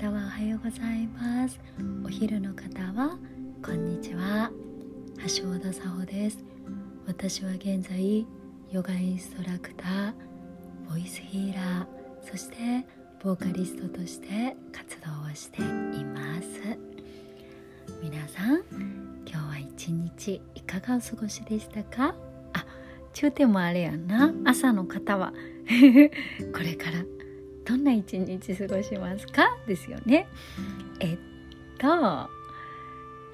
方はおはようございます。お昼の方はこんにちは。橋田沙穂です。私は現在ヨガインストラクターボイスヒーラーそしてボーカリストとして活動をしています。皆さん今日は一日いかがお過ごしでしたか？あ中点もあれやんな。朝の方は。これから。どんな一日過ごしますか？ですよね。えっと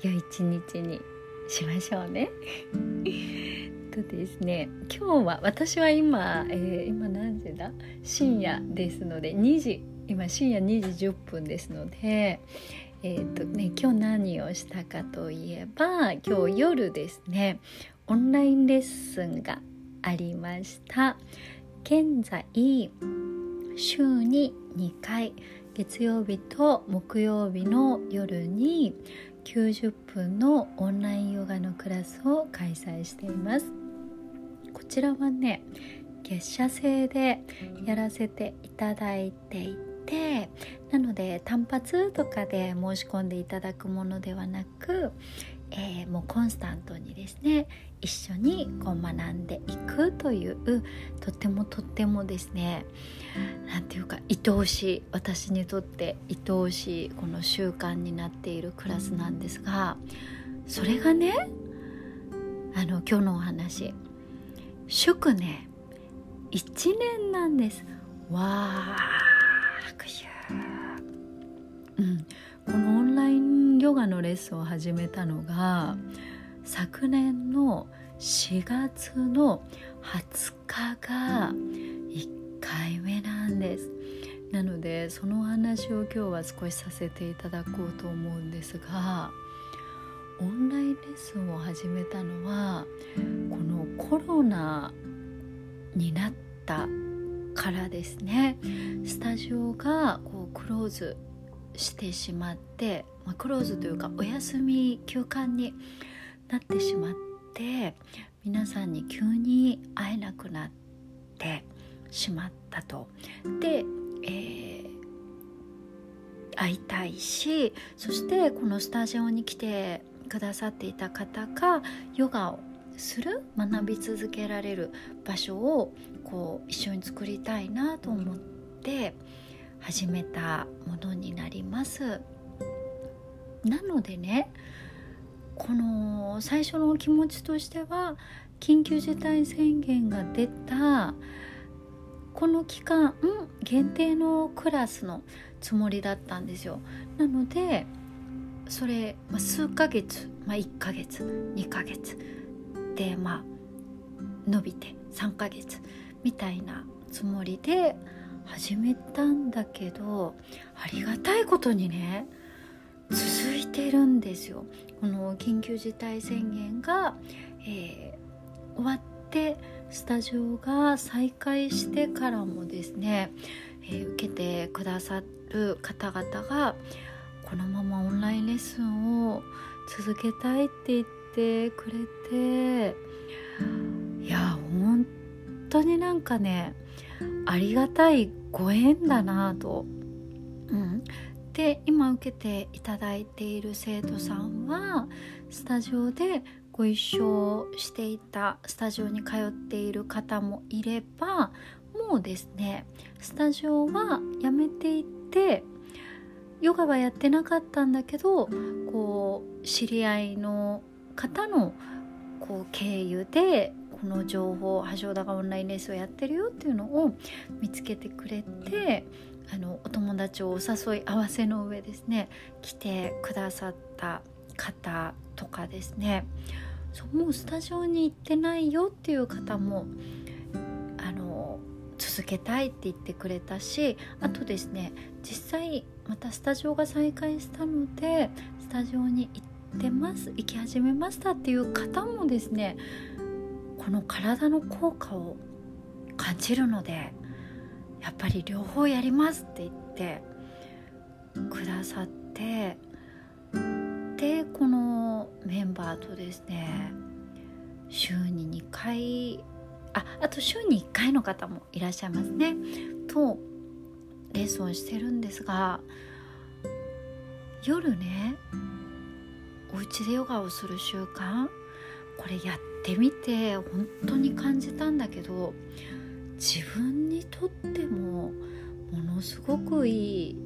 良い一日にしましょうね。とですね今日は私は今、えー、今何時だ？深夜ですので2時今深夜2時10分ですのでえーとね、今日何をしたかといえば今日夜ですねオンラインレッスンがありました。現在週に2回月曜日と木曜日の夜に90分のオンラインヨガのクラスを開催しています。こちらはね月謝制でやらせていただいていてなので単発とかで申し込んでいただくものではなく、えー、もうコンスタントにですね一緒にこう学んでいくというとてもとってもですね何て言うか愛おしい私にとって愛おしいこの習慣になっているクラスなんですがそれがねあの今日のお話祝ね1年なんです。わーくしゅうん。このオンラインヨガのレッスンを始めたのが昨年の4月の20日が1回目なんです。なのでそのお話を今日は少しさせていただこうと思うんですがオンラインレッスンを始めたのはこのコロナになったからですね。スタジオがこうクローズしてしまって、まあ、クローズというかお休み休館になってしまって皆さんに急に会えなくなってしまったと。で、えー、会いたいしそしてこのスタジオに来てくださっていた方がヨガをする学び続けられる場所をこう一緒に作りたいなと思って始めたものになります。なのでねこの最初の気持ちとしては緊急事態宣言が出たこの期間限定のクラスのつもりだったんですよなのでそれ、まあ、数ヶ月、まあ、1ヶ月2ヶ月でまあ伸びて3ヶ月みたいなつもりで始めたんだけどありがたいことにね続いてるんですよ。この緊急事態宣言が、えー、終わってスタジオが再開してからもですね、えー、受けてくださる方々がこのままオンラインレッスンを続けたいって言ってくれていや当になんかねありがたいご縁だなと、うん、で今受けていただいている生徒さんはスタジオでご一緒していたスタジオに通っている方もいればもうですねスタジオは辞めていってヨガはやってなかったんだけどこう知り合いの方のこう経由でこの情報橋田がオンラインレッスをやってるよっていうのを見つけてくれてあのお友達をお誘い合わせの上ですね来てくださった方とかですね。そうもうスタジオに行ってないよっていう方もあの続けたいって言ってくれたしあとですね実際またスタジオが再開したのでスタジオに行ってます行き始めましたっていう方もですねこの体の効果を感じるのでやっぱり両方やりますって言ってくださってでこのメンバーとですね週に2回ああと週に1回の方もいらっしゃいますね。とレッスンしてるんですが夜ねお家でヨガをする習慣これやってみて本当に感じたんだけど自分にとってもものすごくいい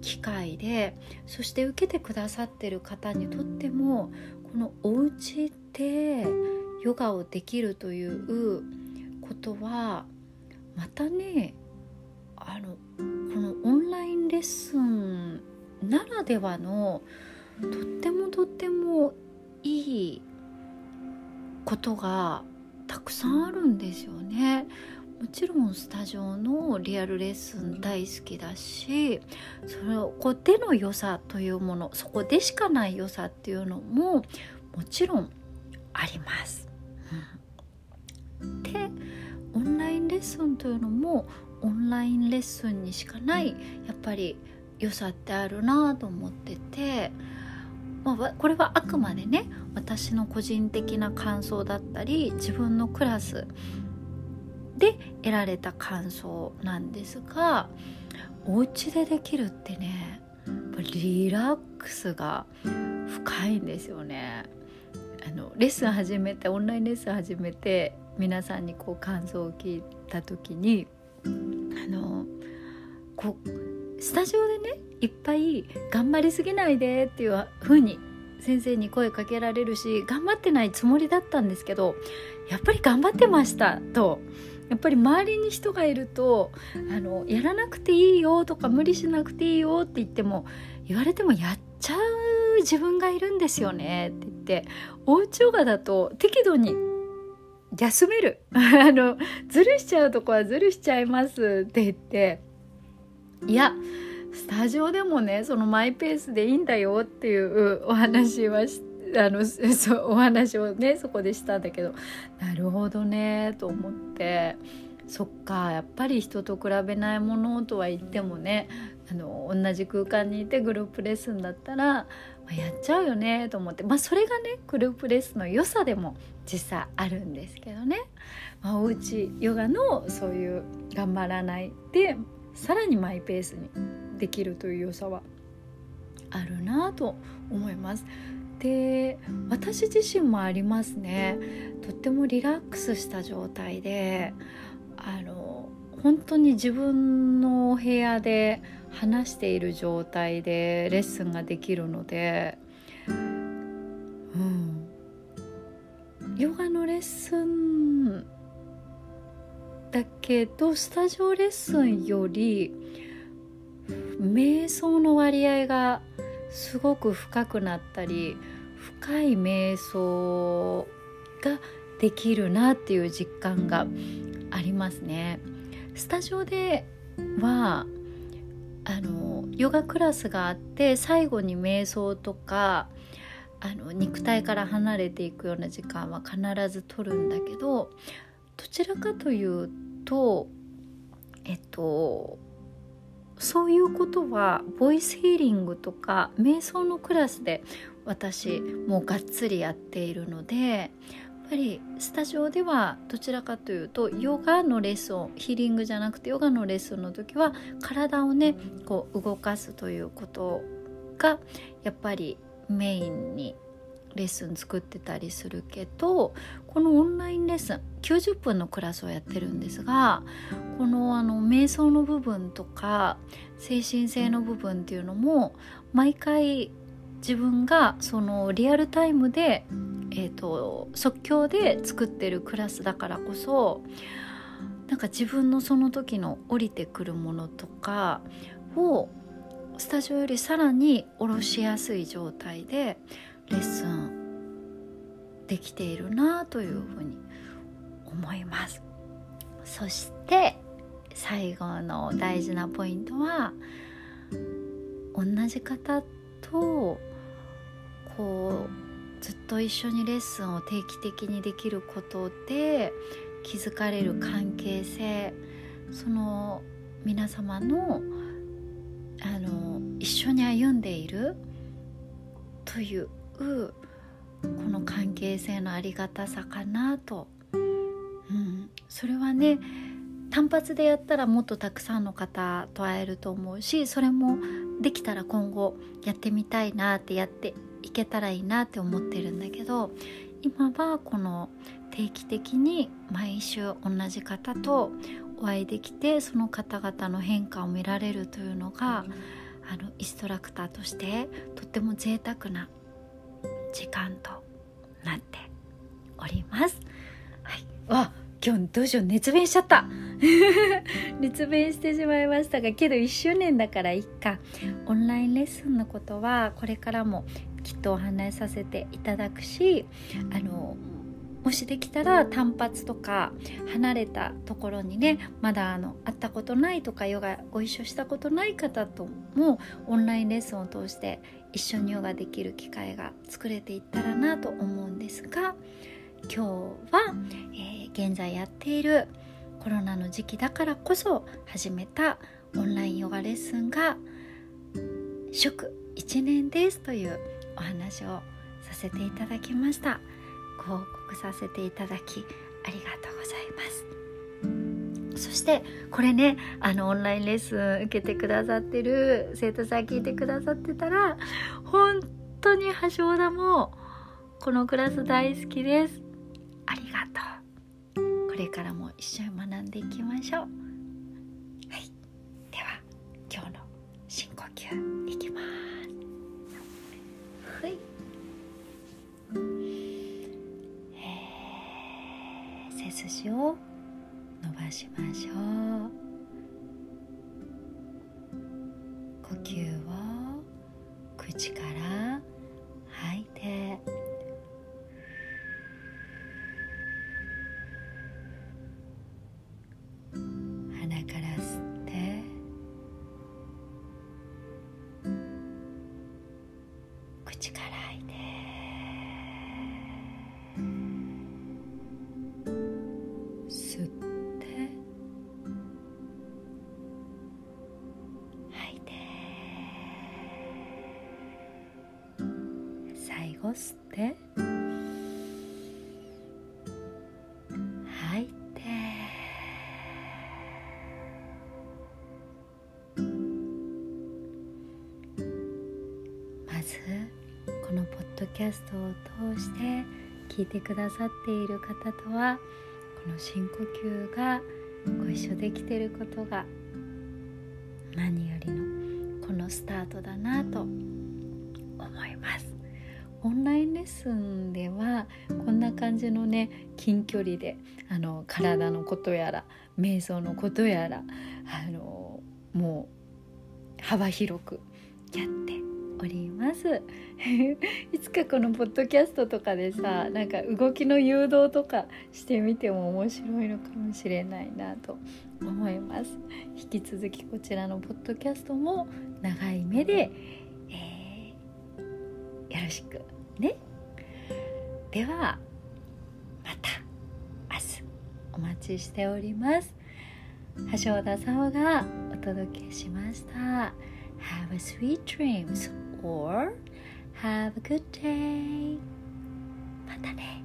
機会でそして受けてくださってる方にとってもこのお家でヨガをできるということはまたねあのこのオンラインレッスンならではのとってもとってもいいことがたくさんあるんですよね。もちろんスタジオのリアルレッスン大好きだしそこでの良さというものそこでしかない良さっていうのももちろんあります。うん、でオンラインレッスンというのもオンラインレッスンにしかないやっぱり良さってあるなと思ってて。まあ、これはあくまでね私の個人的な感想だったり自分のクラスで得られた感想なんですがお家でできるってねリラックスが深いんですよね。あのレッスン始めてオンラインレッスン始めて皆さんにこう感想を聞いた時にあのこうスタジオでねいっぱい「頑張りすぎないで」っていう風に先生に声かけられるし頑張ってないつもりだったんですけどやっぱり頑張ってましたと。やっぱり周りに人がいるとあのやらなくていいよとか無理しなくていいよって言っても言われてもやっちゃう自分がいるんですよねって言っておうちヨガだと適度に休める。あのずるしちゃうとこはずるしちゃいますって言って。いやスタジオでもねそのマイペースでいいんだよっていうお話はしあの そうお話をねそこでしたんだけどなるほどねと思って。そっかやっぱり人と比べないものとは言ってもねあの同じ空間にいてグループレッスンだったら、まあ、やっちゃうよねと思って。まあそれがねグループレッスンの良さでも実際あるんですけどね、まあ、おうちヨガのそういう頑張らないでさらにマイペースにできるという良さは。あるなと思います。で私自身もありますね。とってもリラックスした状態であの本当に自分の部屋で話している状態でレッスンができるので、うん、ヨガのレッスンだけどスタジオレッスンより瞑想の割合がすごく深くなったり深い瞑想ができるなっていう実感がありますね。スタジオではあのヨガクラスがあって最後に瞑想とかあの肉体から離れていくような時間は必ず取るんだけどどちらかというとえっとそういうことはボイスヒーリングとか瞑想のクラスで私もうがっつりやっているのでやっぱりスタジオではどちらかというとヨガのレッスンヒーリングじゃなくてヨガのレッスンの時は体をねこう動かすということがやっぱりメインにレッスン作ってたりするけどこのオンラインレッスン90分のクラスをやってるんですがこのあの瞑想の部分とか精神性の部分っていうのも毎回自分がそのリアルタイムで、えーと、即興で作ってるクラスだからこそなんか自分のその時の降りてくるものとかをスタジオよりさらに下ろしやすい状態でレッスンできているなというふうに思います。そして最後の大事なポイントは同じ方とこうずっと一緒にレッスンを定期的にできることで気づかれる関係性その皆様のあの一緒に歩んでいるといううこの関係性のありがたさかなと、うん、それはね単発でやったらもっとたくさんの方と会えると思うしそれもできたら今後やってみたいなってやっていけたらいいなって思ってるんだけど今はこの定期的に毎週同じ方とお会いできてその方々の変化を見られるというのがあのインストラクターとしてとっても贅沢な時間となっております。はい、わ今日どうしよう。熱弁しちゃった。熱弁してしまいましたがけど1周年だからいっか。オンラインレッスンのことはこれからもきっとお話しさせていただくしあのもしできたら単発とか離れたところにねまだあの会ったことないとかヨガご一緒したことない方ともオンラインレッスンを通して一緒にヨガできる機会が作れていったらなと思うんですが今日は、えー、現在やっているコロナの時期だからこそ始めたオンラインヨガレッスンが祝1年ですというお話をさせていただきました告させていただきありがとうございます。そしてこれねあのオンラインレッスン受けてくださってる生徒さん聞いてくださってたら本当に橋田もこのクラス大好きです。ありがとう。これからも一緒に学んでいきましょう。はい。では今日の深呼吸。背筋を伸ばしましょう。後吸って。吐いて。まずこのポッドキャストを通して聞いてくださっている方とはこの深呼吸がご一緒できてることが何よりのこのスタートだなと思いますオンラインレッスンではこんな感じのね近距離であの体のことやら瞑想のことやらあのもう幅広くやっております。いつかこのポッドキャストとかでさなんか動きの誘導とかしてみても面白いのかもしれないなと思います。引き続きこちらのポッドキャストも長い目でえよろしくね。ではまた明日お待ちしております。橋田沙穂がお届けしました。Have a sweet dreams or have a good day またね。